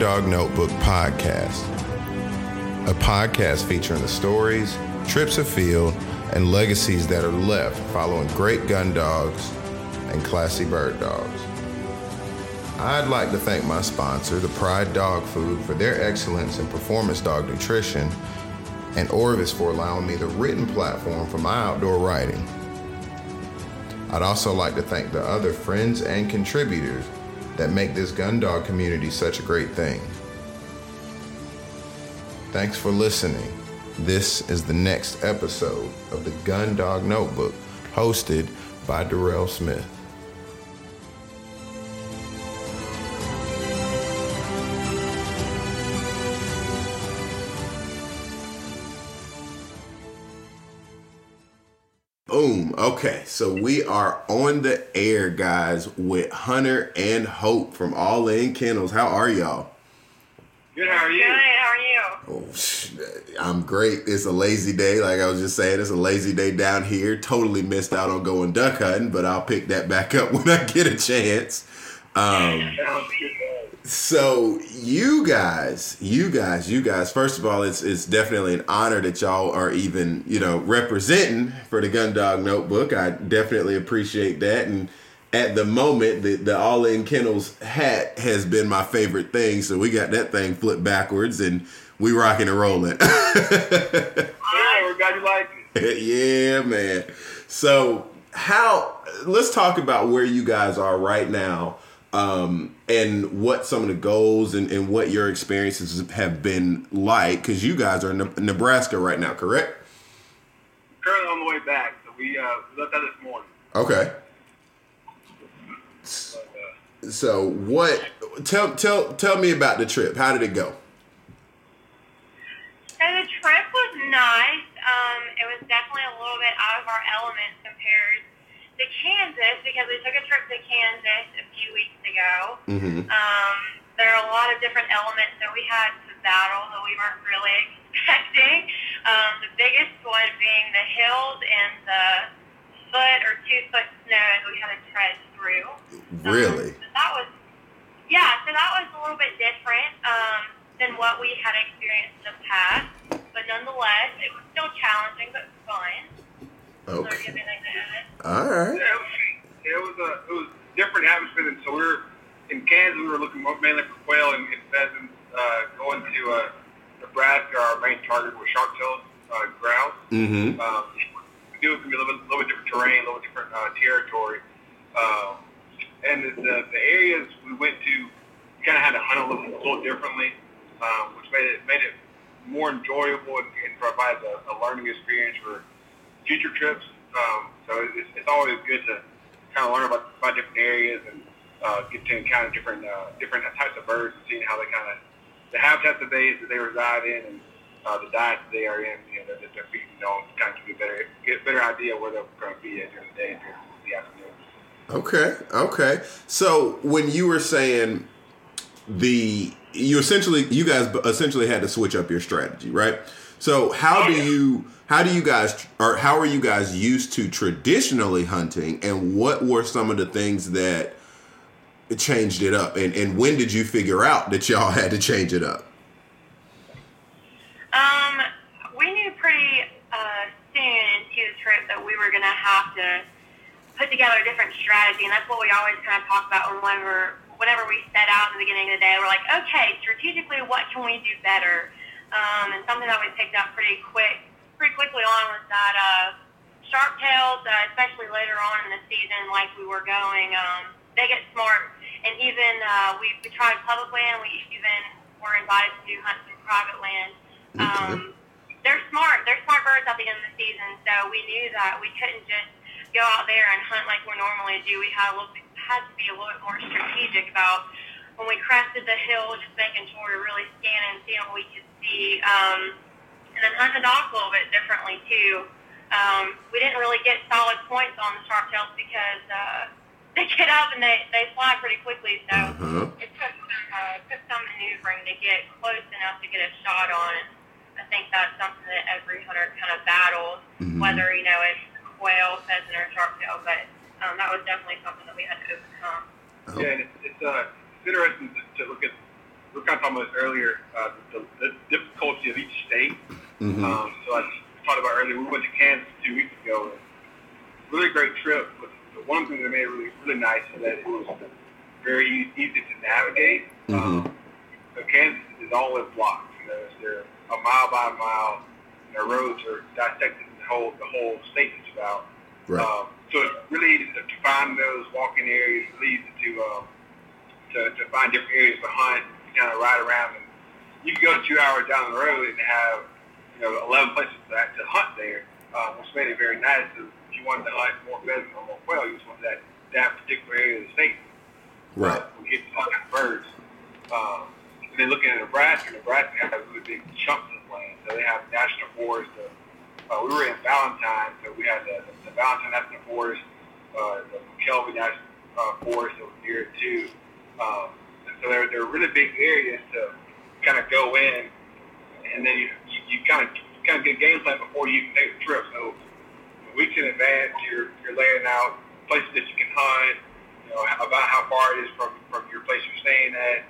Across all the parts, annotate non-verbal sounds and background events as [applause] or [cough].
Gundog Notebook podcast, a podcast featuring the stories, trips afield, and legacies that are left following great gun dogs and classy bird dogs. I'd like to thank my sponsor, the Pride Dog Food, for their excellence in performance dog nutrition, and Orvis for allowing me the written platform for my outdoor writing. I'd also like to thank the other friends and contributors that make this gun dog community such a great thing. Thanks for listening. This is the next episode of the Gun Dog Notebook, hosted by Darrell Smith. Okay, so we are on the air, guys, with Hunter and Hope from All In Kennels. How are y'all? Good. How are you? Good. How are you? Oh, I'm great. It's a lazy day, like I was just saying. It's a lazy day down here. Totally missed out on going duck hunting, but I'll pick that back up [laughs] when I get a chance. Um, Sounds good. So you guys, you guys, you guys. First of all, it's it's definitely an honor that y'all are even you know representing for the Gun Dog Notebook. I definitely appreciate that. And at the moment, the the All In Kennels hat has been my favorite thing. So we got that thing flipped backwards, and we rocking and rolling. [laughs] Yeah, like yeah, man. So how? Let's talk about where you guys are right now, um, and what some of the goals and, and what your experiences have been like. Because you guys are in Ne- Nebraska right now, correct? Currently on the way back, so we uh, we left that this morning. Okay. Uh, So what? Tell tell tell me about the trip. How did it go? So the trip was nice. Um, it was definitely a little bit out of our element compared to Kansas because we took a trip to Kansas a few weeks ago. Mm-hmm. Um, there are a lot of different elements that we had to battle that we weren't really [laughs] expecting. Um, the biggest one being the hills and the foot or two foot snow that we had to tread through. Really? Um, so that was, yeah, so that was a little bit different um, than what we had experienced in the past. But nonetheless, it was still challenging but fun. So Okay. give me an idea. All right. yeah, it was, it was a it was different atmosphere than so we were in Kansas. We were looking mainly for quail and, and pheasants. Uh, going to uh, Nebraska, our main target was sharp-tailed uh, grouse. Mm-hmm. Um, we knew it was going to be a little bit, little bit different terrain, a little bit different uh, territory. Um, and the, the, the areas we went to kind of had to hunt a little, a little differently, um, which made it made it more enjoyable and, and provides a, a learning experience for future trips. Um, so it's, it's always good to kind of learn about, about different areas and uh, get to encounter different uh, different types of birds and seeing how they kind of the habitats that they that they reside in and uh, the diets that they are in, you know, that, they're feeding on, kind of give you a better get a better idea where they're going to be at during the day and during the afternoon. Okay, okay. So when you were saying the you essentially you guys essentially had to switch up your strategy, right? So how do you how do you guys or how are you guys used to traditionally hunting and what were some of the things that changed it up and, and when did you figure out that y'all [laughs] had to change it up? Um, we knew pretty uh, soon into the trip that we were going to have to put together a different strategy, and that's what we always kind of talk about whenever whenever we set out in the beginning of the day. We're like, okay, strategically, what can we do better? Um, and something that we picked up pretty quick, pretty quickly on was that uh, sharp tails, uh, especially later on in the season, like we were going, um, they get smart. And even uh, we, we tried public land. We even were invited to hunt some private land. Um, they're smart. They're smart birds at the end of the season. So we knew that we couldn't just go out there and hunt like we normally do. We had a little had to be a little bit more strategic about when we crested the hill, just making sure we were really scanning, seeing what we could see, um, and then hunt the dogs a little bit differently too. Um, we didn't really get solid points on the sharp tails because uh, [laughs] they get up and they, they fly pretty quickly. So Uh-huh. it took some, uh, took some maneuvering to get close enough to get a shot on. And I think that's something that every hunter kind of battles, Mhm. whether you know it's quail, pheasant, or sharp tail. But um, that was definitely something that we had to overcome. Oh. Yeah, and it's, it's, uh, it's interesting to, to look at we were kind of talking about this earlier, uh, the, the difficulty of each state. Mm-hmm. Um, so I talked about earlier, we went to Kansas two weeks ago. Really great trip. But the one thing that made it really, really nice is that it was very easy to navigate. Mhm. Um, so Kansas is all in blocks. You know, they're a mile by mile. And the roads are dissected the whole the whole state is about. Right. Um, so it's really easy to, to find those walking areas, really easy to, um, to, to find different areas to hunt, kind of ride around. And you can go two hours down the road and have, you know, 11 places to, to hunt there, um, which made it very nice. If you wanted to hunt more pheasant or more quail, you just wanted that, that particular area of the state. Right. Uh, we get to about birds. Um, and then looking at Nebraska, Nebraska has a really big chunks of land. So they have national forests. Uh, uh, we were in Valentine, so we had the, the Valentine National Forest, uh, the McKelvie National uh, Forest that was near it too. Um, and so they're, they're really big areas to kind of go in, and then you, you, you kind of kind of get a game plan before you even take the trip. So weeks in advance, you're you're laying out places that you can hunt, you know, about how far it is from from your place you're staying at,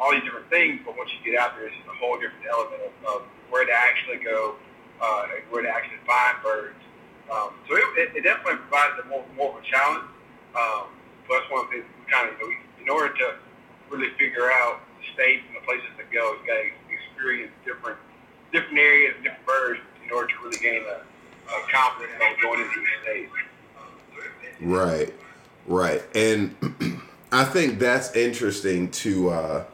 all these different things. But once you get out there, it's just a whole different element of, of where to actually go, uh, and where to actually find birds. Um, so it, it, it definitely provides a more more of a challenge. Um, but that's one of the we kind of, you in order to really figure out the states and the places to go, you got to experience different different areas, different birds, in order to really gain a, a confidence on going into the state. Right, right, and [clears throat] I think that's interesting to. Uh,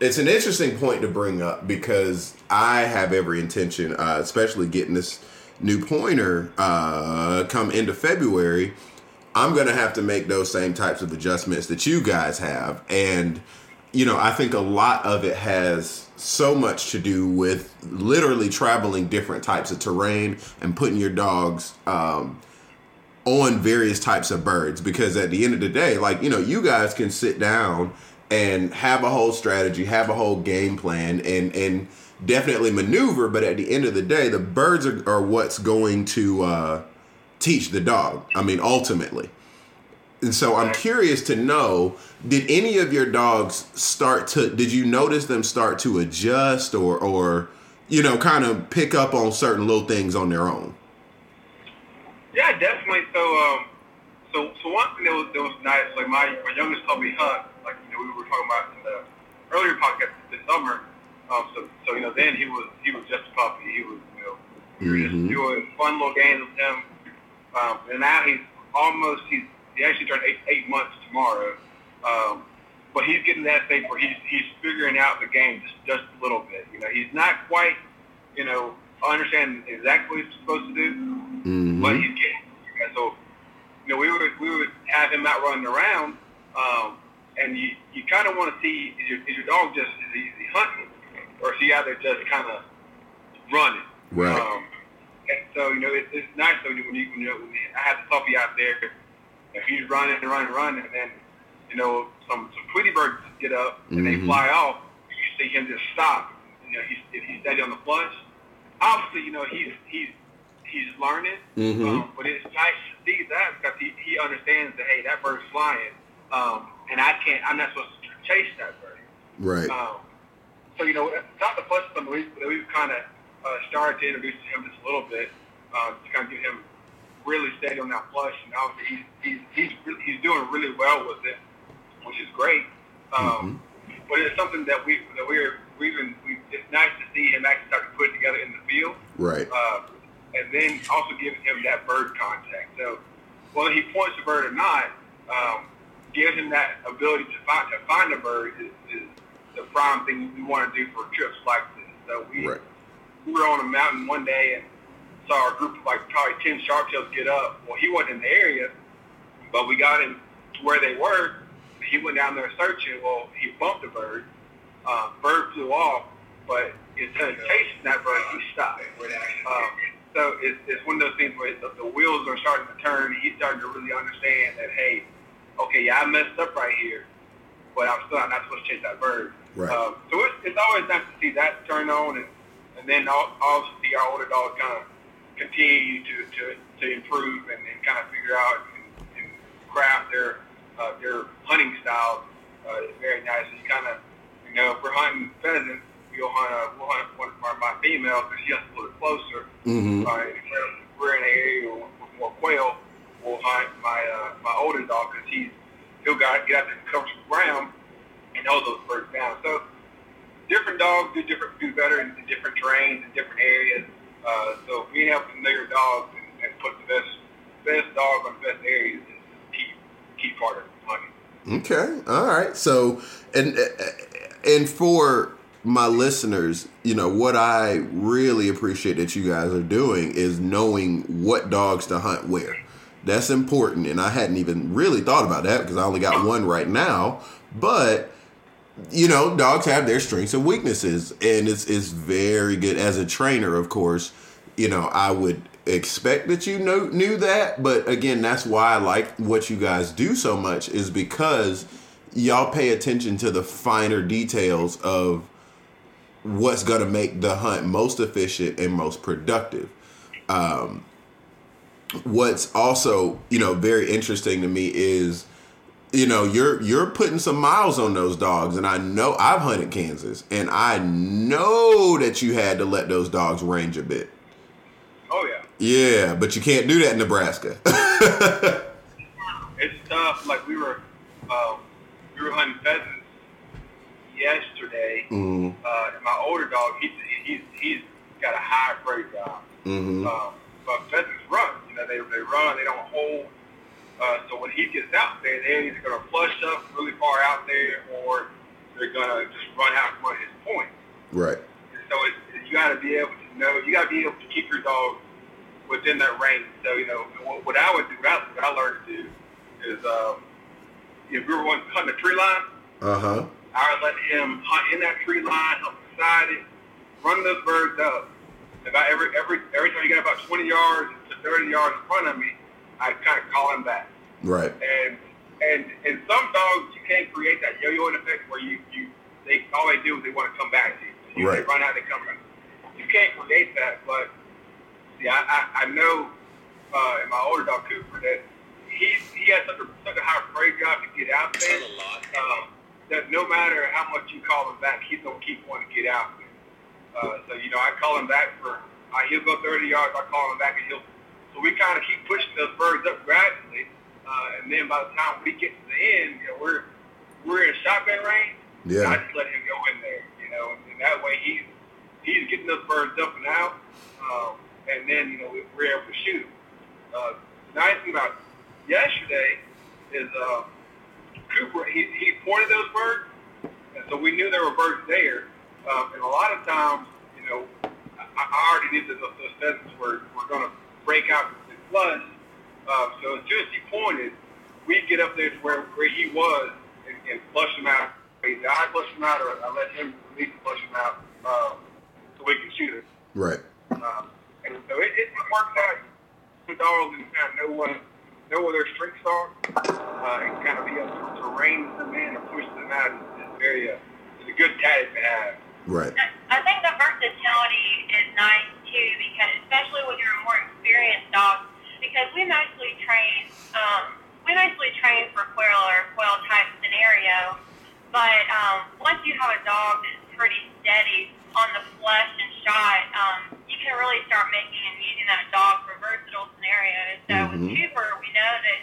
it's an interesting point to bring up because I have every intention, uh, especially getting this new pointer uh, come into February. I'm gonna have to make those same types of adjustments that you guys have, and you know, I think a lot of it has so much to do with literally traveling different types of terrain and putting your dogs um, on various types of birds. Because at the end of the day like you know you guys can sit down and have a whole strategy have a whole game plan and and definitely maneuver. But at the end of the day the birds are, are what's going to uh, teach the dog. I mean ultimately and so i'm curious to know did any of your dogs start to did you notice them start to adjust or or you know kind of pick up on certain little things on their own Yeah, definitely. So, um, so, so one thing that was, that was nice, like my, my youngest puppy Hunt, like you know we were talking about in the earlier podcast this summer. Um, so, so you know then he was he was just a puppy. He was you know we were just doing fun little games with him. Um, and now he's almost he's he actually turned eight eight months tomorrow. Um, but he's getting that stage where he's he's figuring out the game just just a little bit. You know he's not quite you know understanding exactly what he's supposed to do Mhm. but he's getting. And so, you know, we would we would have him out running around, um, and you you kind of want to see is your, is your dog just is he, is he hunting, or is he out there just kind of running? Right. Um, and so you know, it, it's nice though when you when you know when you, I have the puppy out there, if he's running and running and running, and then you know some some Tweety birds get up and they Mhm. fly off, you see him just stop. You know, he's if he's steady on the flush. Obviously, you know he's he's he's learning, Mhm. um, but it's nice to see that because he, he understands that hey, that bird's flying, um, and I can't. I'm not supposed to chase that bird. Right. Um, so you know, not the first time we we've kind of uh, started to introduce him just a little bit uh, to kind of get him really steady on that flush, and obviously he's he's he's, really, he's doing really well with it, which is great. Um, But it's something that we that we're we've been we, it's nice to see him actually start to put it together in the field Right. uh, and then also giving him that bird contact. So whether he points the bird or not, um, gives him that ability to find to find a bird is, is the prime thing we want to do for trips like this. So we Right. we were on a mountain one day and saw a group of like probably ten sharptails get up. Well, he wasn't in the area, but we got him to where they were. He went down there searching. Well, he bumped a bird. Uh, bird flew off, but instead of chasing that bird, he stopped. Um, so it's, it's one of those things where the, the wheels are starting to turn. He's starting to really understand that, hey, okay, yeah, I messed up right here, but I'm still not supposed to chase that bird. Right. Um, so it's, it's always nice to see that turn on, and, and then al- also see our older dogs kind of continue to, to, to improve and, and kind of figure out and, and craft their uh, their hunting styles. Uh, it's very nice. You kind of You know, if we're hunting pheasants, we'll hunt, uh, we'll hunt one of my female because she has to put it closer. Mm-hmm. Uh, if we're in an area with more quail, we'll hunt my uh, my older dog because he's he'll got get out there and cover some ground and hold those birds down. So different dogs do different do better in, in different terrains and different areas. Uh, so being able to know your dogs and, and put the best best dog on best areas is key key part of hunting. Okay, all right. So and and for my listeners, you know, what I really appreciate that you guys are doing is knowing what dogs to hunt where. That's important, and I hadn't even really thought about that because I only got one right now. But you know, dogs have their strengths and weaknesses, and it's it's very good as a trainer. Of course, you know, I would expect that you know knew that, but again, that's why I like what you guys do so much is because y'all pay attention to the finer details of what's going to make the hunt most efficient and most productive. Um, what's also you know very interesting to me is you know you're you're putting some miles on those dogs and i know i've hunted kansas and i know that you had to let those dogs range a bit oh yeah yeah but you can't do that in nebraska [laughs] it's tough like we were um, we were hunting pheasants yesterday mm-hmm. uh, and my older dog he's he's he's got a high prey job mm-hmm. um, but pheasants run you know they, they run they don't hold uh, so when he gets out there, they're either going to flush up really far out there, or they're going to just run out from his point. Right. And so it's, you got to be able to know. You got to be able to keep your dog within that range. So you know what, what I would do, what I, what I learned to do, is um, if we were hunting a tree line, uh huh, I would let him hunt in that tree line, up beside it, run those birds up. About every every every time you get about 20 yards to 30 yards in front of me, I kind of call him back. Right. And and and some dogs you can't create that yo-yo effect where you you they all they do is they want to come back to you. So you right. Run out, they come back. You can't create that, but see, I I, I know uh, in my older dog Cooper that he he has such a such a high prey job to get out there. Um, that no matter how much you call him back, he's gonna keep wanting to get out there. Uh, so you know, I call him back for uh, he'll go 30 yards. I call him back and he'll so we kind of keep pushing those birds up gradually, uh, and then by the time we get to the end, you know, we're we're in shotgun range. Yeah. I just let him go in there, you know, and that way he's he's getting those birds up and out, um, and then you know we're able to shoot. Uh, the nice thing about yesterday is uh, Cooper he he pointed those birds, and so we knew there were birds there. Um, and a lot of times, you know, I, I already knew that those, those pheasants were were going to break out and flush. Um, so as soon as he pointed, we'd get up there to where, where he was and, and flush him out. Either I flush him out or I let him release flush him out um, so we can shoot it. Right. Um, and so it, it works out. The dogs and kind of know what know what their strengths are uh, and kind of be able to, to rein them in or push them out is, is very uh, it's a good tactic to have. Right. I think the versatility is nice too, because especially when you're a more experienced dog, because we mostly train, um, we mostly train for quail or quail type scenario, but um, once you have a dog that's pretty steady on the flush and shot, um, you can really start making and using that dog for versatile scenarios. So Mhm. with Cooper, we know that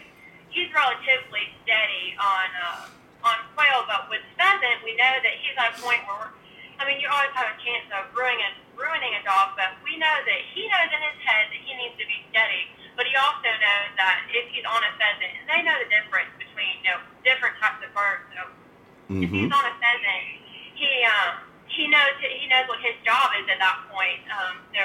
he's relatively steady on uh, on quail, but with pheasant, we know that he's at a point where we're I mean, you always have a chance of ruining ruining a dog, but we know that he knows in his head that he needs to be steady. But he also knows that if he's on a pheasant, and they know the difference between you know different types of birds. So if he's Mm-hmm. on a pheasant, he um, he knows he knows what his job is at that point. Um, so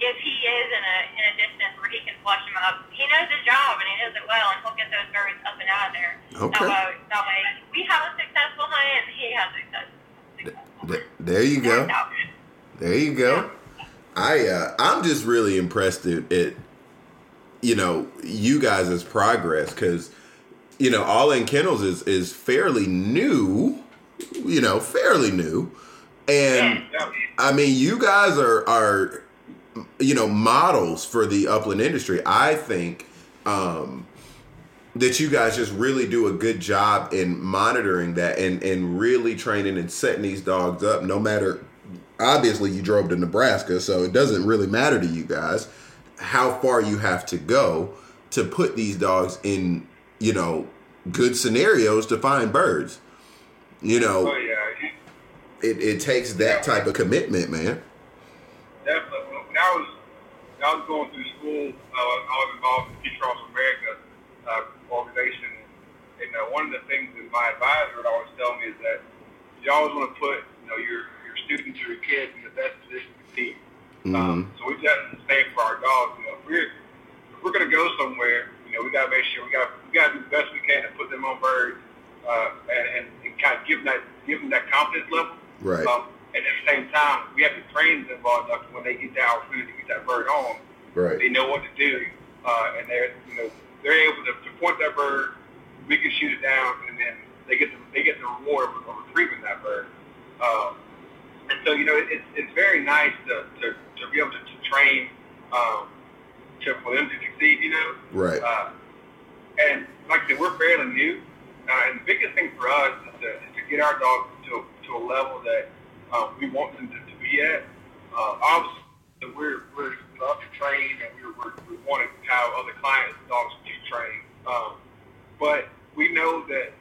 if he is in a in a distance where he can flush him up, he knows his job and he knows it well, and he'll get those birds up and out of there. Okay. That way, that way we have a successful hunt, and he has a success. Th- There you go. There you go. I uh, I'm just really impressed at, at you know you guys' as progress because you know all in kennels is is fairly new, you know fairly new, and. I mean you guys are are you know models for the upland industry. I think um, that you guys just really do a good job in monitoring that and and really training and setting these dogs up no matter obviously you drove to Nebraska so it doesn't really matter to you guys how far you have to go to put these dogs in you know good scenarios to find birds. You know Oh yeah, it, it takes that type of commitment man. Definitely. When I was when I was going through school, uh, I was involved in the Future Cross America uh, organization, and uh, one of the things that my advisor would always tell me is that you always want to put you know your your students or your kids in the best position to succeed. Um, so we've got the same for our dogs. You know, if we're if we're going to go somewhere, you know, we got to make sure we got we got to do the best we can to put them on birds uh, and, and, and kind of give them that give them that confidence level. Right. Um, and at the same time, we have to train them well enough when they get that opportunity to get that bird on, right they know what to do, uh, and they're you know they're able to, to point that bird. We can shoot it down, and then they get the they get the reward of, of retrieving that bird. Um, and so you know it, it's it's very nice to, to, to be able to, to train um, to for them to succeed. You know. right Uh, and like I said, we're fairly new, uh, and the biggest thing for us is to, is to get our dogs to, to a level that uh, we want them to, to be at. Uh, obviously, we're we're up to train, and we're, we're, we want to have other clients' dogs to train. Um, but we know that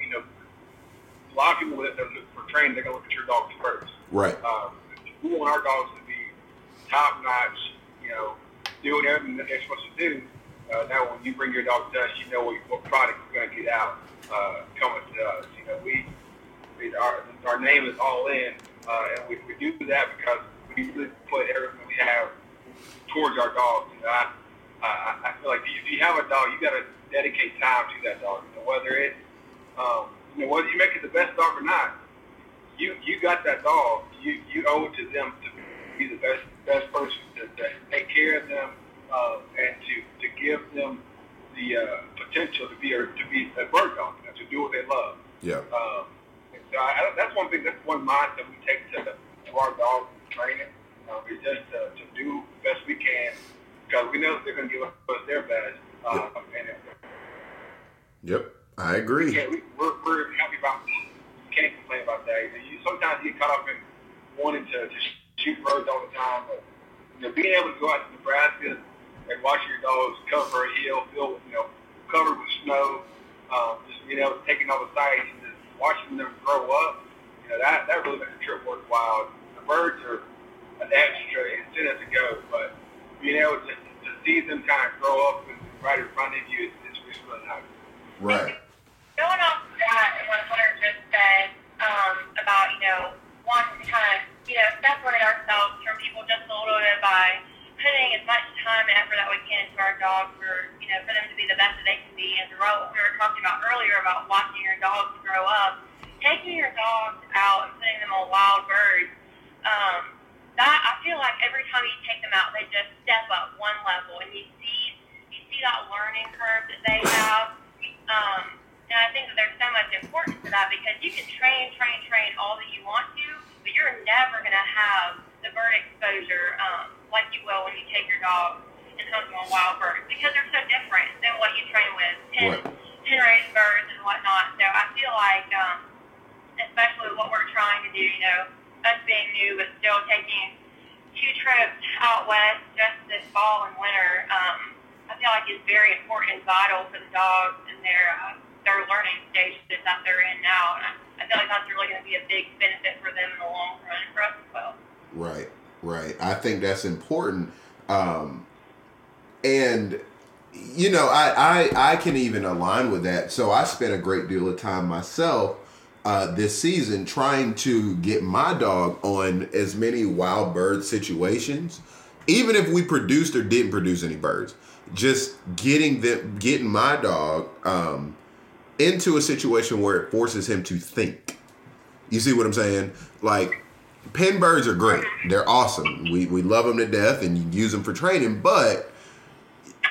you know a lot of people that look for training, they're gonna look at your dogs first. Right Um, we want our dogs to be top notch, you know, doing everything that they're supposed to do. Uh, now, when you bring your dog to us, you know what, what product you're going to get out uh, coming to us. You know, we, we our, our name is all in, uh, and we, we do that because we really put everything we have towards our dogs. You know, I, I, I feel like if you have a dog, you got to dedicate time to that dog. You know, whether it, um, you know, whether you make it the best dog or not, you you got that dog. You you owe it to them to be the best best person to, to take care of them uh, and to, to give them the uh, potential to be a to be a bird dog and to do what they love. yeah Um, and so I, I- that's one thing. That's one mindset we take to, to our dog training. Um, is just to, to do the best we can because we know that they're going to give us their best. Um, and if, yep i agree yeah, we, we're, we're happy about that. Can't complain about that. You, sometimes you get caught up in wanting to, to shoot birds all the time, but you know, being able to go out to Nebraska and watch your dogs cover a hill filled with, you know, covered with snow, um, just being able to taking all the sights and just watching them grow up, you know, that, that really makes the trip worthwhile. The birds are an extra incentive to go, but being able to, to see them kind of grow up and right in front of you is, is really nice. right Going off of that and what Hunter just said um, about, you know, wanting to kind of, you know, separate ourselves from people just a little bit by putting as much time and effort that we can into our dogs for, you know, for them to be the best that they can be. And what we were talking about earlier about watching your dogs grow up, taking your dogs out and putting them on wild birds, um, that I feel like every time you take them out, they just step up one level, and you see you see that learning curve that they have. Um, and I think that there's so much importance to that because you can train, train, train all that you want to, but you're never going to have the bird exposure um, like you will when you take your dog and hunt them on wild birds because they're so different than what you train with pen, Right. pen raised birds and whatnot. So I feel like, um, especially what we're trying to do, you know, us being new but still taking two trips out west just this fall and winter, um, I feel like it's very important and vital for the dogs and their uh, their learning stages that they're in now. And I, feel like that's really going to be a big benefit for them in the long run for us as well. Right, right. I think that's important. Um, and you know, I, I I can even align with that. So I spent a great deal of time myself uh, this season trying to get my dog on as many wild bird situations, even if we produced or didn't produce any birds. Just getting them, getting my dog um, into a situation where it forces him to think. You see what I'm saying? Like pen birds are great. They're awesome. We we love them to death and you use them for training, but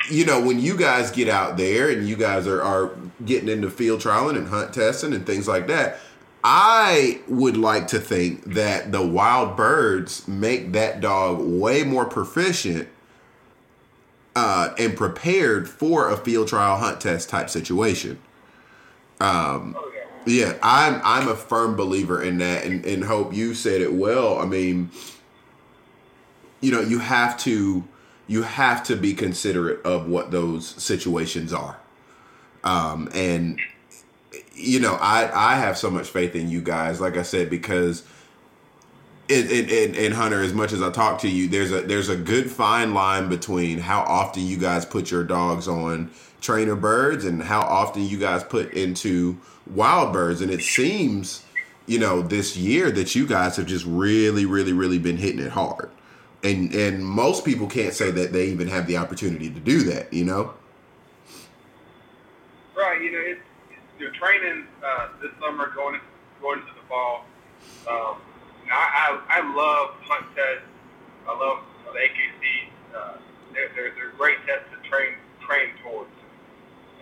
you know, when you guys get out there and you guys are, are getting into field trialing and hunt testing and things like that, I would like to think that the wild birds make that dog way more proficient uh, and prepared for a field trial hunt test type situation. Um, yeah. I'm I'm a firm believer in that, and, and hope you said it well. I mean, you know, you have to you have to be considerate of what those situations are, um, and you know, I I have so much faith in you guys, like I said, because. In, in Hunter, as much as I talk to you, there's a there's a good fine line between how often you guys put your dogs on trainer birds and how often you guys put into wild birds. And it seems, you know, this year that you guys have just really, really, really been hitting it hard. And and most people can't say that they even have the opportunity to do that, you know? Right, you know, it's, you're training uh, this summer, going going into the fall. Um, I, I I love hunt tests. I love the AKC. Uh, they're, they're they're great tests to train train towards.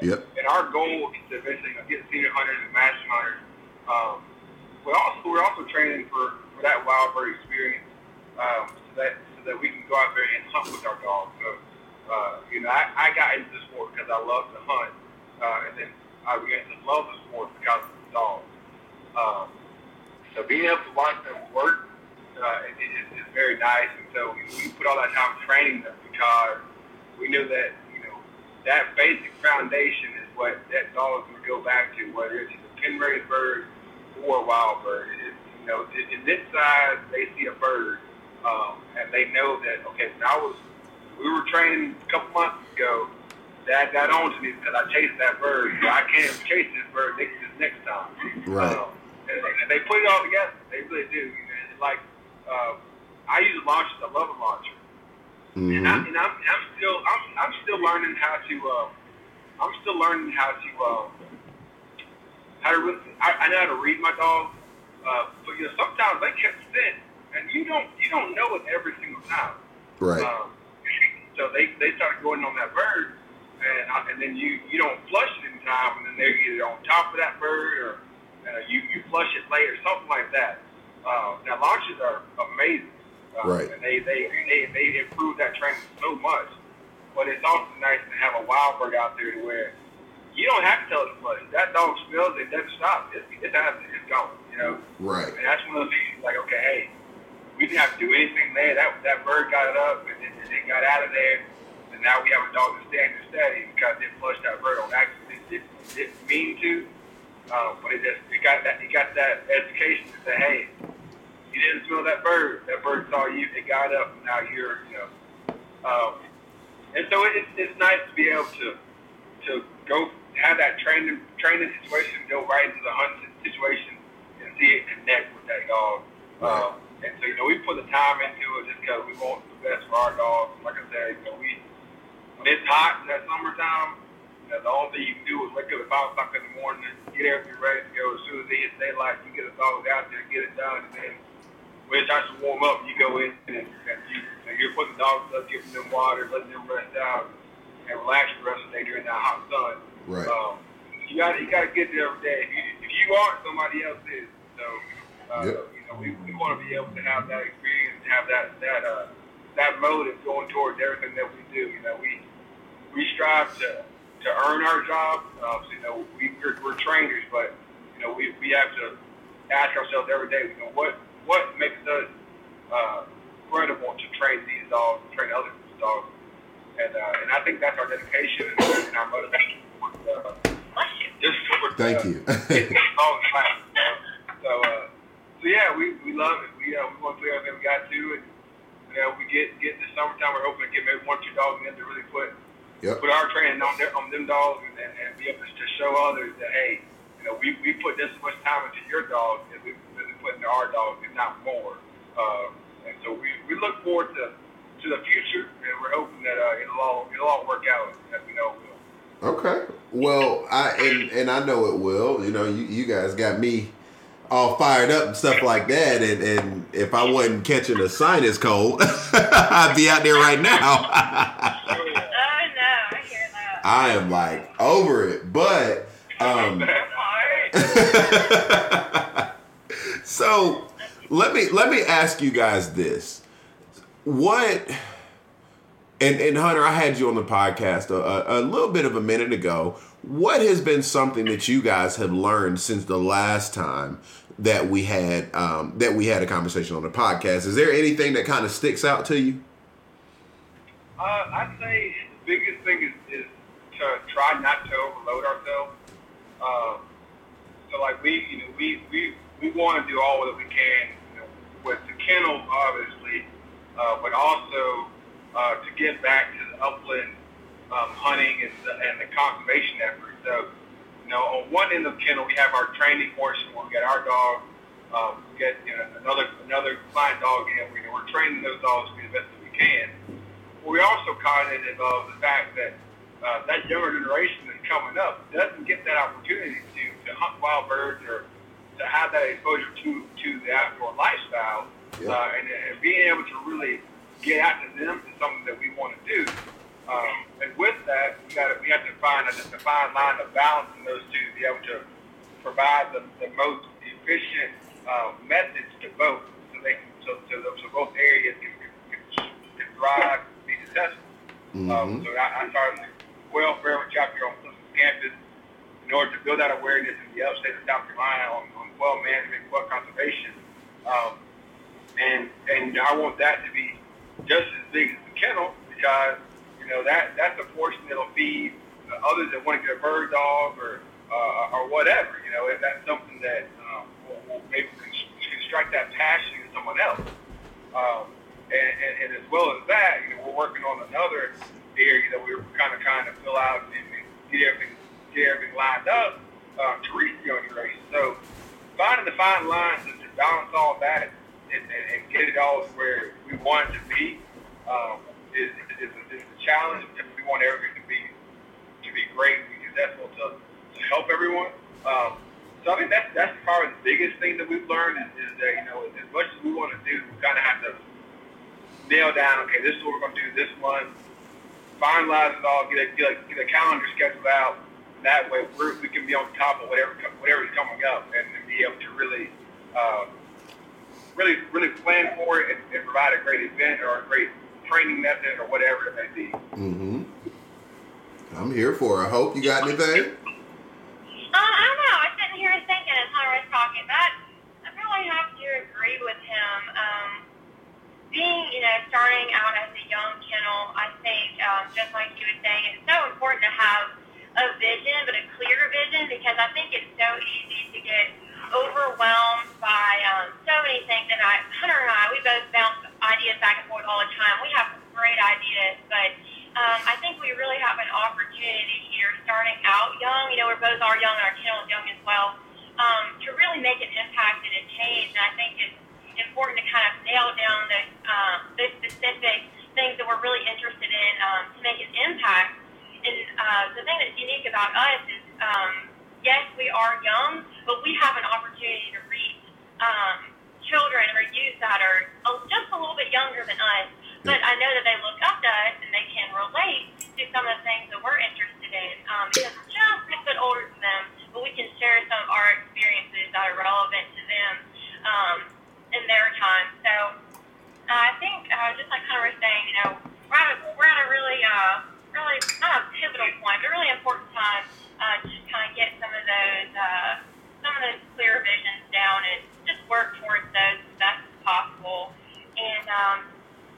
Yep. And our goal is to eventually get senior hunters and master hunters. Um, but also we're also training for, for that wild bird experience, um, so that so that we can go out there and hunt with our dogs. So uh, you know, I, I got into the sport because I love to hunt, uh, and then I began to love the sport because of the dogs. Um, so being able to watch them work uh, it, is, is very nice, and so we, we put all that time training them because we knew that that basic foundation is what that dog is to go back to, whether it's a pen raised bird or a wild bird. It, you know, in, this size, they see a bird, um, and they know that okay, when I was we were training a couple months ago. Dad got on to me because I chased that bird. So I can't chase this bird next this next time. Right. Um, and, and they put it all together. They really do. And like uh, I use a launcher. I love a launcher. And, I, hmm and I'm, I'm still I'm, I'm still learning how to uh, I'm still learning how to uh, how to really, I, I know how to read my dog, uh, but you know sometimes they can sit and you don't you don't know it every single time. Right. Um, [laughs] so they they start going on that bird, and uh, and then you you don't flush it in time, and then they're either on top of that bird or uh, you you flush it later, something like that. Uh, now launches are amazing, uh, Right. And they they they they improve that training so much, but it's also nice to have a wild bird out there where you don't have to tell it to flush. That dog smells it, doesn't stop. It's it's out it's gone. You know. Right. And that's one of those things like, okay, hey, we didn't have to do anything there. That that bird got it up and it, it got out of there. And now we have a dog that's standing steady because it flushed that bird on accident. It didn't mean to, um, but it just it got that it got that education to say, hey, you didn't smell that bird. That bird saw you. It got up. And now you're, you know. Um, and so it, it's nice to be able to to go have that training training situation, go right into the hunting situation, and see it connect with that dog. Um, and so you know we put the time into it just because we want the best for our dogs. Like I said, you know we when it's hot in that summertime, you know, the only thing you can do is wake up at five o'clock in the morning, get everything ready to go. As soon as it hits daylight, you get the dog out there, get it done, and then when it starts to warm up, you go in and, and you, and you're putting the dogs up, giving them water, letting them rest out, and relax the rest of the day during that hot sun. Right. Um, you got you got to get there every day. If you, if you aren't, somebody else is. So, uh, Yep. you know, we, we want to be able to have that experience, have that that uh, that motive going towards everything that we do. You know, we we strive to to earn our job. So, you know, we we're, we're trainers, but you know, we we have to ask ourselves every day. You know, what what makes us uh, credible to train these dogs, train other dogs, and uh, and I think that's our dedication and, and our motivation. Uh, just towards, Thank uh, you. dogs class. So uh, so yeah, we, we love it. We uh, we want to do everything we got to, and you know, we get get in the summertime. We're hoping to get maybe one or two dogs in to really put Yep. put our training on their, on them dogs and, and, and be able to show others that hey, you know, we, we put this much time into your dog as we put into our dogs, if not more. Uh, and so we, we look forward to to the future, and we're hoping that uh, it'll all it'll all work out as we know it will. Okay. Well, I and and I know it will. You know, you, you guys got me all fired up and stuff like that. And and if I wasn't catching a sinus cold, [laughs] I'd be out there right now. Oh no, I hear that. I am like over it, but um. [laughs] [laughs] So let me let me ask you guys this what and and Hunter, I had you on the podcast a, a, little bit of a minute ago. What has been something that you guys have learned since the last time that we had um, that we had a conversation on the podcast? Is there anything that kind of sticks out to you? Uh, I'd say the biggest thing is, is to try not to overload ourselves. Um, so like we, you know, we we we want to do all that we can you know, with the kennel, obviously, uh, but also uh, to get back to the upland um, hunting and the, and the conservation effort. So, you know, on one end of the kennel, we have our training portion where we get our dog, um, get you know, another another client dog in. We, we're training those dogs to be the best that we can. We also cognitive of the fact that uh, that younger generation that's coming up doesn't get that opportunity to, to hunt wild birds or to have that exposure to to the outdoor lifestyle, yeah. uh, and, and being able to really get out to them is something that we want to do. Um, and with that, we got we have to find a, a fine line of balance in those two to be able to provide the, the most efficient uh, methods to both, so they can, so, so, so both areas can, can, can thrive, be successful. Mm-hmm. Um, so I, I started the Forever chapter on campus in order to build that awareness in the upstate of South Carolina on, on quail management, quail conservation. Um, and and I want that to be just as big as the kennel because you know that that's a portion that'll feed others that want to get a bird dog or uh, or whatever. You know, if that's something that um, will, will maybe construct that passion in someone else. Um, and, and, and as well as that, you know, we're working on another area that we are kind of trying to fill out and, and get everything get everything lined up um, to reach the integration. So finding the fine lines to, to balance all that and, and, and get it all where we want it to be um, is, is, is a challenge. We want everything to be to be great and successful to, to help everyone. Um, so I think that's that's probably the biggest thing that we've learned is, is that you know as much as we want to do, we kind of have to nail down. Okay, this is what we're going to do this month. Finalize it all. Get a, get a, get a calendar scheduled out. That way, we're, we can be on top of whatever whatever is coming up and, and be able to really uh, really really plan for it and, and provide a great event or a great training method or whatever it may be. Mm-hmm. I'm here for it. I hope you got anything. Uh, I don't know. I was sitting here thinking as Hunter was talking. That I really have to agree with him. Um, being, you know, starting out as a young kennel, I think, um, just like you were saying, it's so important to have a vision, but a clear vision, because I think it's so easy to get overwhelmed by um, so many things. And I, Hunter and I, we both bounce ideas back and forth all the time. We have great ideas, but um, I think we really have an opportunity here, starting out young. You know, we're both are young, and our kennel is young as well, um, to really make an impact and a change. And I think it's important to kind of nail down the, um, the specific things that we're really interested in um, to make an impact. And uh, the thing that's unique about us is um, yes, we are young, but we have an opportunity to reach um, children or youth that are just a little bit younger than us. But I know that they look up to us and they can relate to some of the things that we're interested in um, because we're just a bit older than them, but we can share some of our experiences that are relevant to them um, in their time. So uh, I think, uh, just like Hunter was saying, you know, we're at a, we're at a really, uh, really not a pivotal point, but a really important time uh, just kind of get some of those uh, some of those clear visions down and just work towards those as best as possible. And um,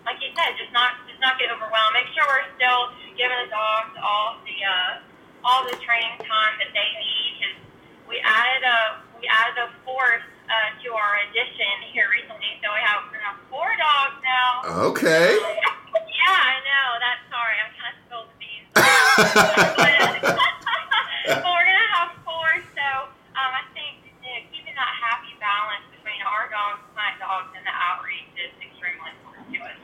like you said, just not just not get overwhelmed. Make sure we're still giving the dogs all the uh, all the training time that they need. Cause we added a we added a fourth uh, to our addition here recently, so we have we have four dogs now. Okay. [laughs] yeah, I know. That's sorry. I kind of spilled the beans. [laughs] but, uh, [laughs] but we're gonna have four, so um, I think you know, keeping that happy balance between our dogs, my dogs, and the outreach is extremely important to us.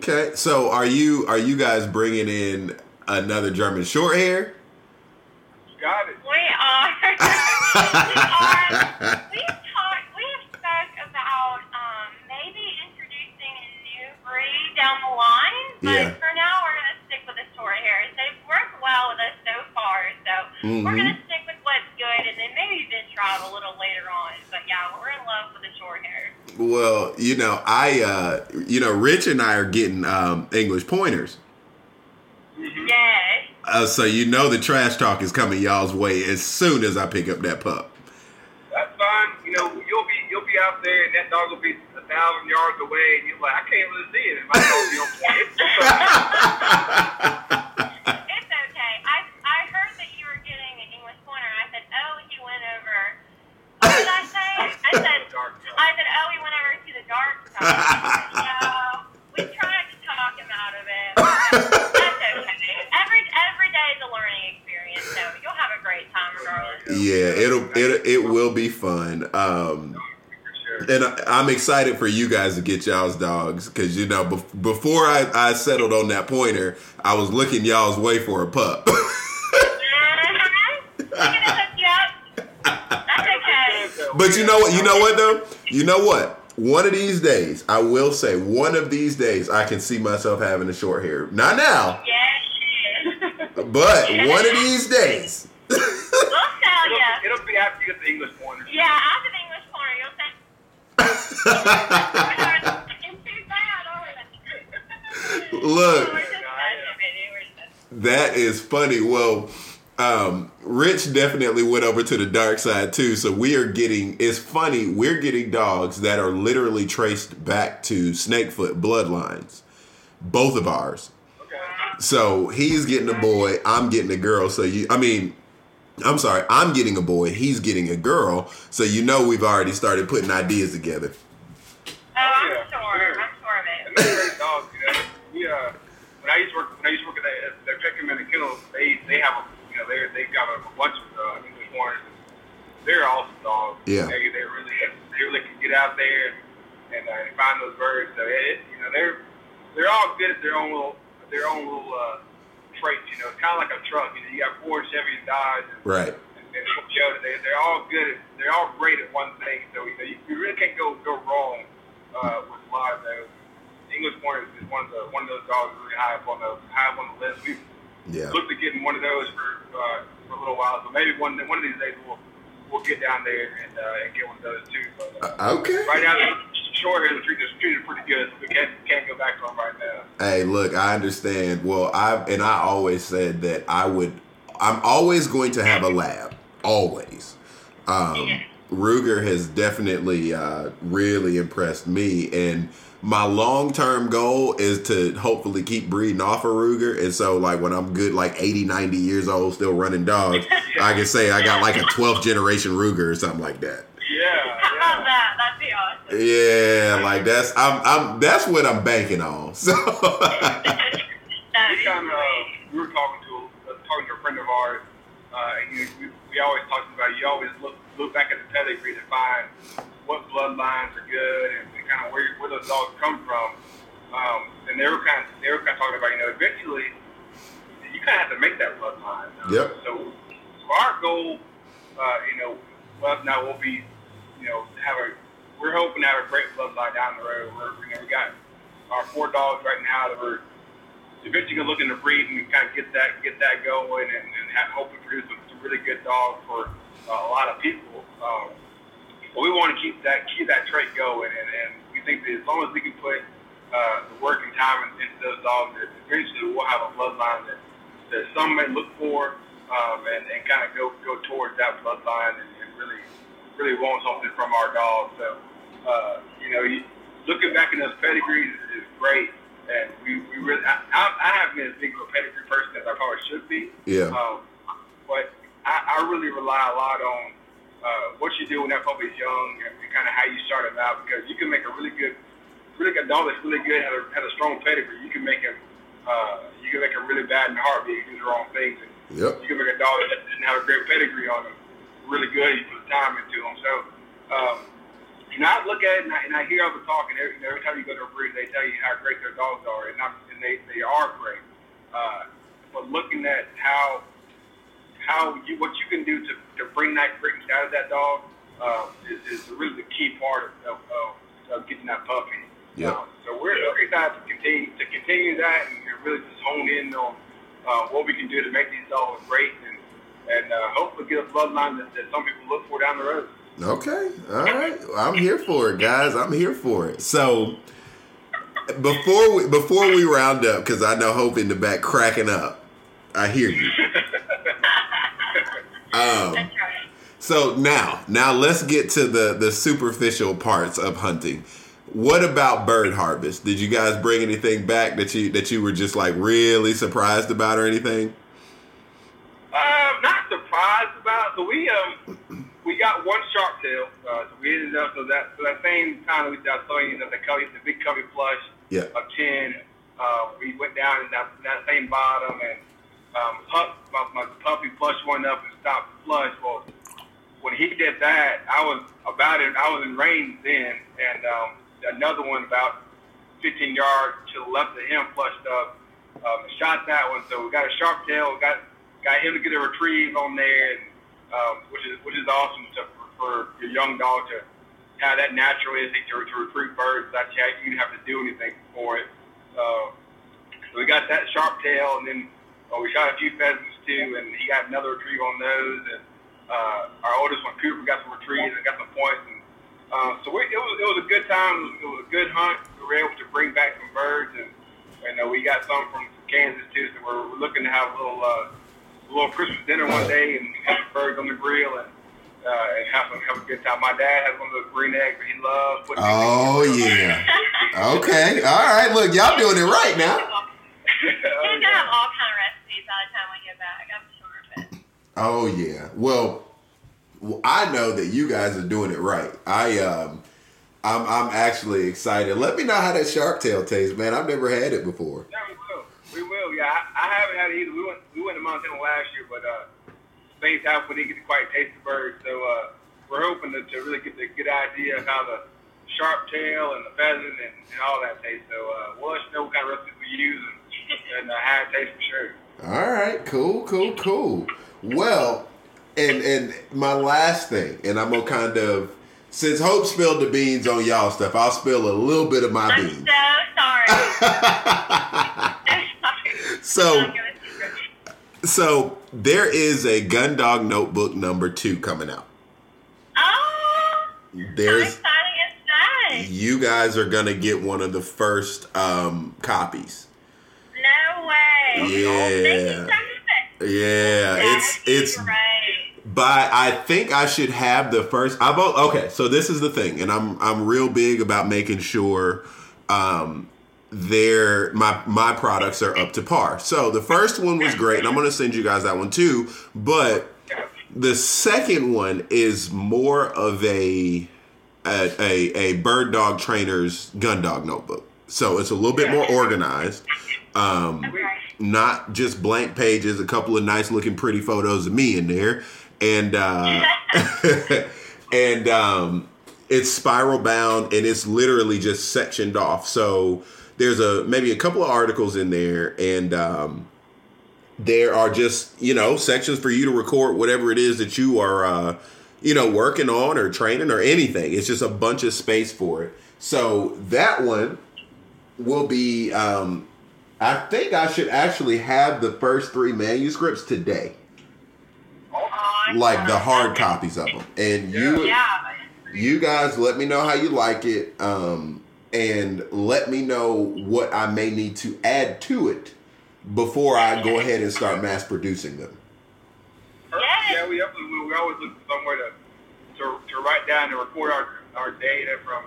Okay, so are you are you guys bringing in another German short hair? Got it. We are. we are. We've talked. We've spoke about um, maybe introducing a new breed down the line, but Yeah. for now we're gonna stick with the short hairs. They've worked well with us so far, so Mhm. we're gonna stick with what's good, and then maybe venture out a little later on. But yeah, we're in love with the short hairs. Well, you know, I uh you know, Rich and I are getting um English pointers. Uh, so you know the trash talk is coming y'all's way as soon as I pick up that pup. That's fine. You know, you'll be you'll be out there, and that dog will be a thousand yards away, and you're like, I can't really see it. And my dog be on [laughs] point. It's okay. I I heard that you were getting an English pointer. I said, oh, he went over. What did I say? I said, [laughs] I said, oh, he went over to the dark side. [laughs] Yeah, it'll it it will be fun. Um, and I, I'm excited for you guys to get y'all's dogs because you know bef- before I, I settled on that pointer, I was looking y'all's way for a pup. We're gonna hook you up. That's okay. But you know what? You know what though? You know what? One of these days, I will say, one of these days, I can see myself having a short hair. Not now, Yes. but [laughs] one of these days. [laughs] We'll tell It'll, you. it'll be after you get the English pointer. Yeah, I'm an English corner. You'll say. It's too bad, aren't it? Look, We're just messing with you. We're just- that is funny. Well, um, Rich definitely went over to the dark side too. So we are getting. It's funny. We're getting dogs that are literally traced back to Snakefoot bloodlines. Both of ours. Okay. So he's getting a boy, I'm getting a girl. So you, I mean, I'm sorry, I'm getting a boy, he's getting a girl. So you know we've already started putting ideas together. Oh, I'm Yeah, sure. sure. I'm sure of it. they're great dogs. You know, we uh, when I used to work when I used to work at the, the Peckham and the kennels, they they have a you know they they've got a bunch of uh, English horns. They're awesome dogs. Yeah. They they really they really can get out there and and uh, find those birds. So it you know they're they're all good at their own little their own little uh, traits. You know, it's kind of like a truck. You know, you got Ford, Chevy, and Dodge. And, Right. and, and Toyota. They they're all good. At, they're all great at one thing. So you know you, you really can't go go wrong uh, with a lot of those. English Pointer is one of the one of those dogs really high up on the high up on the list. We've Yeah. looked at getting one of those for uh, for a little while. So maybe one one of these days we'll we'll get down there and uh, and get one of those too. But uh, Uh, okay. right now, the short hair the treat is treated pretty good. So we can't can't go back to them right now. Hey, look, I understand. Well, I've and I always said that I would. I'm always going to have a lab. Always. Um, Ruger has definitely uh, really impressed me, and my long term goal is to hopefully keep breeding off of Ruger. And so, like when I'm good, like 80, 90 years old, still running dogs, I can say I got like a 12th generation Ruger or something like that. Yeah, How about yeah. that? That'd be awesome. Yeah, like that's I'm I'm that's what I'm banking on. So. [laughs] That'd be uh, we were talking to uh, talking to a friend of ours, uh, and you, we, we always talked about you always look look back at the pedigree to find what bloodlines are good and, and kind of where where those dogs come from. Um, and they were kind of they were kind of talking about you know eventually you kind of have to make that bloodline. Uh, Yep. So, so our goal, uh, you know, well now will be you know have a we're hoping to have a great bloodline down the road. We're, you know, we got our four dogs right now that we're eventually gonna look into breed and kind of get that get that going and, and have, hope to produce some, some really good dogs for uh, a lot of people. Um, but we want to keep that keep that trait going, and, and we think that as long as we can put uh, the work and time in- into those dogs, that eventually we'll have a bloodline that, that some may look for um, and, and kind of go go towards that bloodline and, and really really want something from our dogs. So uh, you know, you, looking back in those pedigrees is great. And we, we really, I, I, I haven't been as big of a pedigree person as I probably should be. Yeah. Um, but I, I really rely a lot on uh, what you do when that puppy's young and, kind of how you start him out because you can make a really good, really good dog that's really good, has a, has a strong pedigree. You can make him, uh, you can make him really bad in the heartbeat if you do the wrong things. And Yep. you can make a dog that doesn't have a great pedigree on him really good. You put time into him. So, um, you know, I look at it and I, and I hear other talk, and every, every time you go to a breed, they tell you how great their dogs are, and, I'm, and they, they are great. Uh, but looking at how how you what you can do to, to bring that greatness out of that dog uh, is, is really the key part of, of, of, getting that puppy. Yep. Um, so we're we're excited to continue to continue that and, and really just hone in on uh, what we can do to make these dogs great and and uh, hopefully get a bloodline that, that some people look for down the road. Okay. All right. I'm here for it, guys. I'm here for it. So before we before we round up, because I know Hope in the back cracking up. I hear you. [laughs] Um, so now, now let's get to the the superficial parts of hunting. What about bird harvest? Did you guys bring anything back that you that you were just like really surprised about or anything? Uh, not surprised about. So we um we got one sharp tail. Uh, so we ended up so that so that same time we got telling you that the covey, the big covey flush Yeah. of ten. Uh, we went down in that, that same bottom and um, pup, my, my puppy flushed one up and stopped the flush. Well, when he did that, I was about it. I was in range then, and um, another one about 15 yards to the left of him flushed up. Um, shot that one, so we got a sharp tail. Got got him to get a retrieve on there, and, um, which is which is awesome to, for your young dog to have that natural instinct to, to retrieve birds. You you didn't have to do anything for it. Uh, so we got that sharp tail, and then uh, we shot a few pheasants too, and he got another retrieve on those. And uh, our oldest one, Cooper, got some retrieves and got some points. And uh, so we, it was it was a good time. It was a good hunt. We were able to bring back some birds, and and uh, we got some from Kansas too. So we're, we're looking to have a little uh, little Christmas dinner one day and have some birds on the grill and. Uh, and have, some, have a good time. My dad has one of those green eggs that he loves. putting Oh things in. yeah. Okay. All right. Look, y'all doing it right now. [laughs] He's gonna have all kind of recipes by the time we get back. I'm sure of it. Oh yeah. Well, I know that you guys are doing it right. I um, I'm I'm actually excited. Let me know how that sharp tail tastes, man. I've never had it before. Yeah, we will. We will. Yeah, I, I haven't had it either. We went we went to Montana last year, but uh, same time we didn't get to quite taste the bird. So uh, we're hoping to, to really get the good idea of how the sharp tail and the pheasant and, and all that tastes. So uh, we'll let you know what kind of recipes we use and, and uh, how it tastes for sure. All right, cool, cool, cool. Well, and and my last thing, and I'm gonna kind of since Hope spilled the beans on y'all stuff, I'll spill a little bit of my beans. I'm beans. so sorry. [laughs] so sorry. so I'll give it so there is a Gun Dog Notebook number two coming out. Oh, There's exciting is that? you guys are gonna get one of the first um copies. No way. You Yeah. Yeah, it's it's great. But I think I should have the first. I vote. okay. So this is the thing, and I'm I'm real big about making sure um, their my my products are up to par. So the first one was great, and I'm going to send you guys that one too. But the second one is more of a a, a, a bird dog trainer's gun dog notebook. So it's a little bit more organized. Um. Not just blank pages, a couple of nice looking pretty photos of me in there. And uh [laughs] and um it's spiral bound and it's literally just sectioned off. So there's a maybe a couple of articles in there and um there are just, you know, sections for you to record whatever it is that you are uh you know, working on or training or anything. It's just a bunch of space for it. So that one will be um I think I should actually have the first three manuscripts today, Awesome. like the hard copies of them. And you, Yeah. you guys, let me know how you like it, um, and let me know what I may need to add to it before I go ahead and start mass producing them. Yes. Yeah, we definitely will. We always look for somewhere to, to, to write down and record our, our data from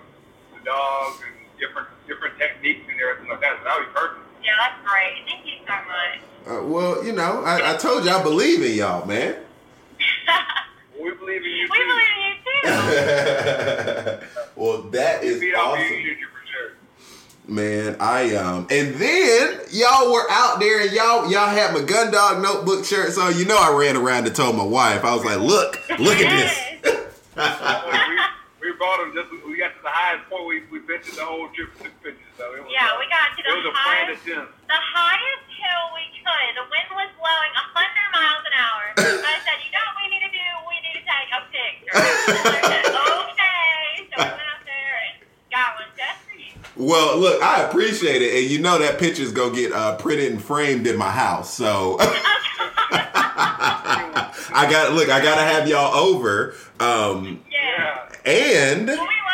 the dogs and different different techniques and everything like that. So that would be perfect. Yeah, that's great. Thank you so much. Uh, well, you know, I, I told you I believe in y'all, man. [laughs] We believe in you we too. believe in you too. [laughs] well, that is Beat off awesome. sure. Man, I um, and then y'all were out there and y'all y'all had my gun dog notebook shirts on. You know, I ran around and told my wife, I was like, "Look, look at this." [laughs] We, we brought them just we got to the highest point we we ventured the whole trip to took pictures. So it was, Yeah, uh, we got to it was the a highest, the highest hill we could. The wind was blowing 100 miles an hour. [laughs] I said, you know what we need to do? We need to take a picture. Said, okay. So we went out there and got one just for you. Well, look, I appreciate it, and you know that picture's gonna get uh, printed and framed in my house. So [laughs] [laughs] I got look, I gotta have y'all over, um, Yeah. And We'll be looking for it.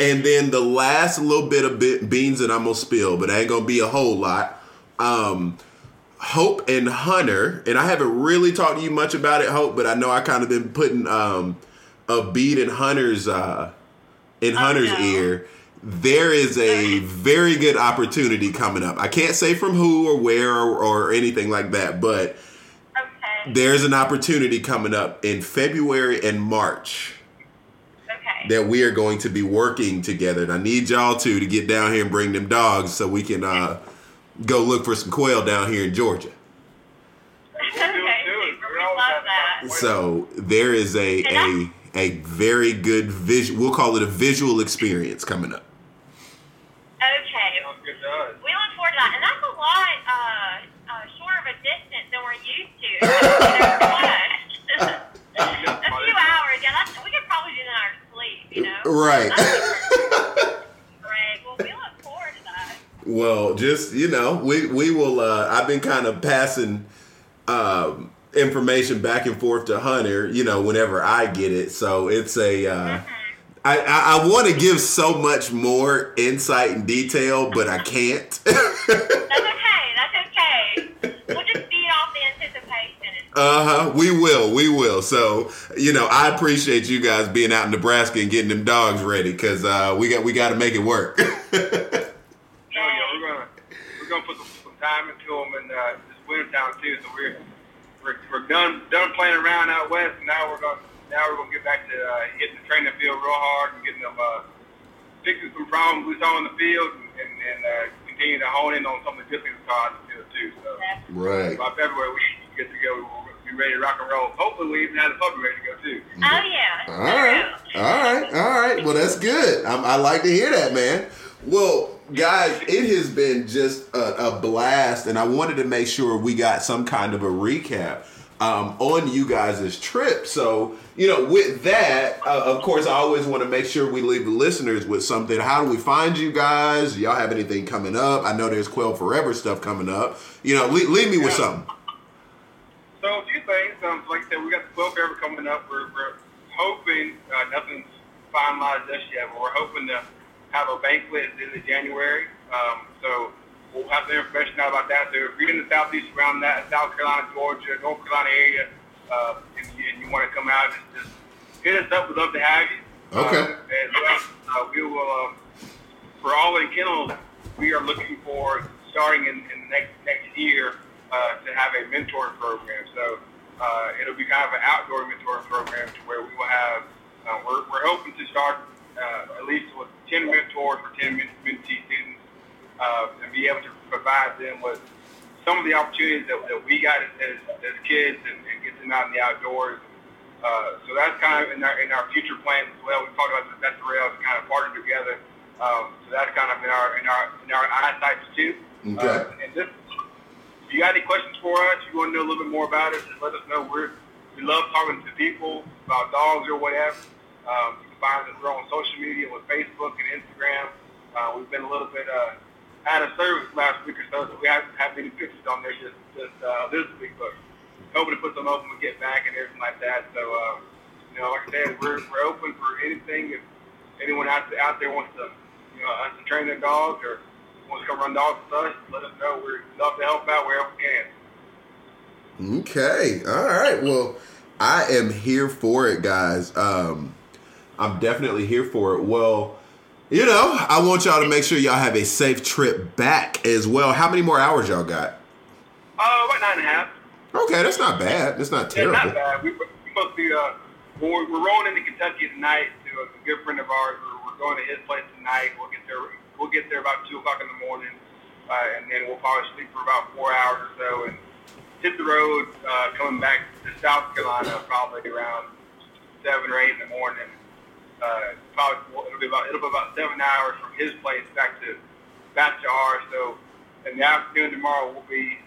And then the last little bit of bit beans that I'm gonna spill, but ain't gonna be a whole lot. Um, Hope and Hunter, and I haven't really talked to you much about it, Hope, but I know I kind of been putting um, a beat in Hunter's uh, in Oh, Hunter's no. ear. There is a very good opportunity coming up. I can't say from who or where or, or anything like that, but Okay. there's an opportunity coming up in February and March Okay. that we are going to be working together. And I need y'all two to get down here and bring them dogs so we can uh, go look for some quail down here in Georgia. okay. do it, do it. Super. We're We always love that. So there is a a a very good visual. We'll call it a visual experience coming up. Okay. Sounds good to us. We look forward to that, and that's a lot uh, uh, shorter of a distance than we're used to. [laughs] sleep. Right. Well, we look forward to that. Well, just you know, we we will. Uh, I've been kind of passing um, information back and forth to Hunter. You know, whenever I get it, so it's a. Uh, I, I, I want to give so much more insight and detail, but I can't. That's okay. That's okay. We'll just feed off the anticipation. Uh huh. We will. We will. So you know, I appreciate you guys being out in Nebraska and getting them dogs ready because uh, we got we got to make it work. [laughs] Oh yeah, we're gonna we're gonna put some, some time into them in uh, this winter time too. So we're we're, we're done done playing around out west. And now we're gonna now we're gonna get back to uh, hitting the training field real hard and getting them uh, fixing some problems we saw in the field and, and, and uh, continue to hone in on some of the good things we saw in the field too. So right. by February we should get to go. We'll be ready to rock and roll. Hopefully we even have the puppy ready to go too. Oh yeah. All right, all right, all right. Well, that's good. i I like to hear that, man. Well, guys, it has been just a, a blast, and I wanted to make sure we got some kind of a recap um, on you guys' trip. So, you know, with that, uh, of course, I always want to make sure we leave the listeners with something. How do we find you guys? Do y'all have anything coming up? I know there's Quail Forever stuff coming up. You know, leave, leave me with something. So a few things. Um, like I said, we got the Quail Forever coming up. We're, we're hoping uh, nothing's finalized just yet, but we're hoping to have a banquet at the end of January. Um, so we'll have the information out about that. So if you're in the southeast around that, South Carolina, Georgia, North Carolina area, uh, and, you, and you want to come out, just, just hit us up. We'd love to have you. Okay. Uh, and uh, we will, um, for all in kennels, we are looking for starting in, in the next next year uh, to have a mentoring program. So uh, it'll be kind of an outdoor mentoring program to where we will have. Uh, we're, we're hoping to start uh, at least with 10 mentors for 10 men- mentee students uh, and be able to provide them with some of the opportunities that, that we got as, as, kids and, and get them out in the outdoors. Uh, so that's kind of in our in our future plans as well. We talked about the best rails kind of partner together. Um, so that's kind of in our in our in our eyesight too. Okay. Uh, and just if you got any questions for us, you want to know a little bit more about us, just let us know. We're we love talking to people about dogs or whatever. Um, you can find us we're on social media with Facebook and Instagram. Uh, we've been a little bit uh, out of service last week or so, so we haven't had many pictures on there just just uh, this week, but hoping to put them open and get back and everything like that. So, uh, you know, like I said, we're, we're open for anything. If anyone out there, out there wants to, you know, to train their dogs or wants to come run dogs with us, let us know. We'd love to help out wherever we can. Okay. All right. Well, I am here for it, guys. Um, I'm definitely here for it. Well, you know, I want y'all to make sure y'all have a safe trip back as well. How many more hours y'all got? Uh, about nine and a half. Okay, that's not bad. That's not Yeah, terrible. not bad. We, we're be, uh, we're, we're rolling into Kentucky tonight to a good friend of ours. We're, we're going to his place tonight. We'll get there, we'll get there about 2 o'clock in the morning, uh, and then we'll probably sleep for about four hours or so and hit the road uh, coming back to South Carolina probably around 7 or 8 in the morning. Uh, probably it'll be about it'll be about seven hours from his place back to back to ours. So in the afternoon tomorrow we'll be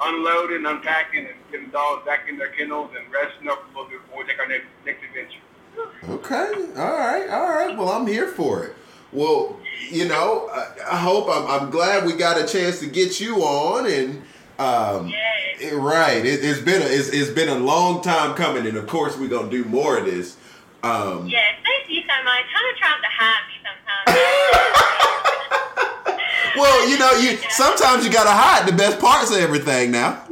unloading, unpacking, and getting the dogs back in their kennels and resting up a little bit before we take our next next adventure. Okay. All right. All right. Well, I'm here for it. Well, you know, I, I hope I'm, I'm glad we got a chance to get you on and. Um, Yes. it- right. It, it's been a, it's, it's been a long time coming, and of course we're gonna do more of this. Um, Yes, thank you so much. Hunter tries to hide me sometimes. [laughs] well, you know, you sometimes you gotta hide the best parts of everything now.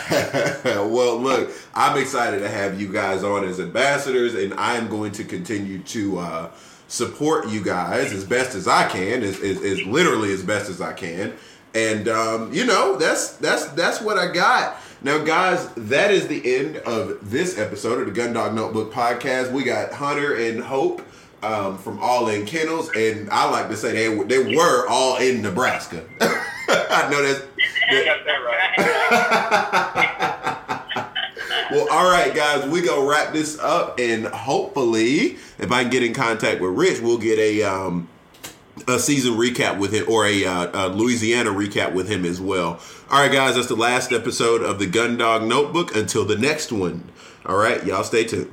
[laughs] well, look, I'm excited to have you guys on as ambassadors, and I am going to continue to uh, support you guys as best as I can, as, as, as literally as best as I can. And um, you know, that's that's that's what I got. Now, guys, that is the end of this episode of the Gundog Notebook podcast. We got Hunter and Hope um, from All In Kennels, and I like to say they they were all in Nebraska. [laughs] I know that's. Got that right. well, all right, guys, we gonna wrap this up, and hopefully, if I can get in contact with Rich, we'll get a um, a season recap with him or a, uh, a Louisiana recap with him as well. All right, guys, that's the last episode of the Gundog Notebook. Until the next one. All right, y'all stay tuned.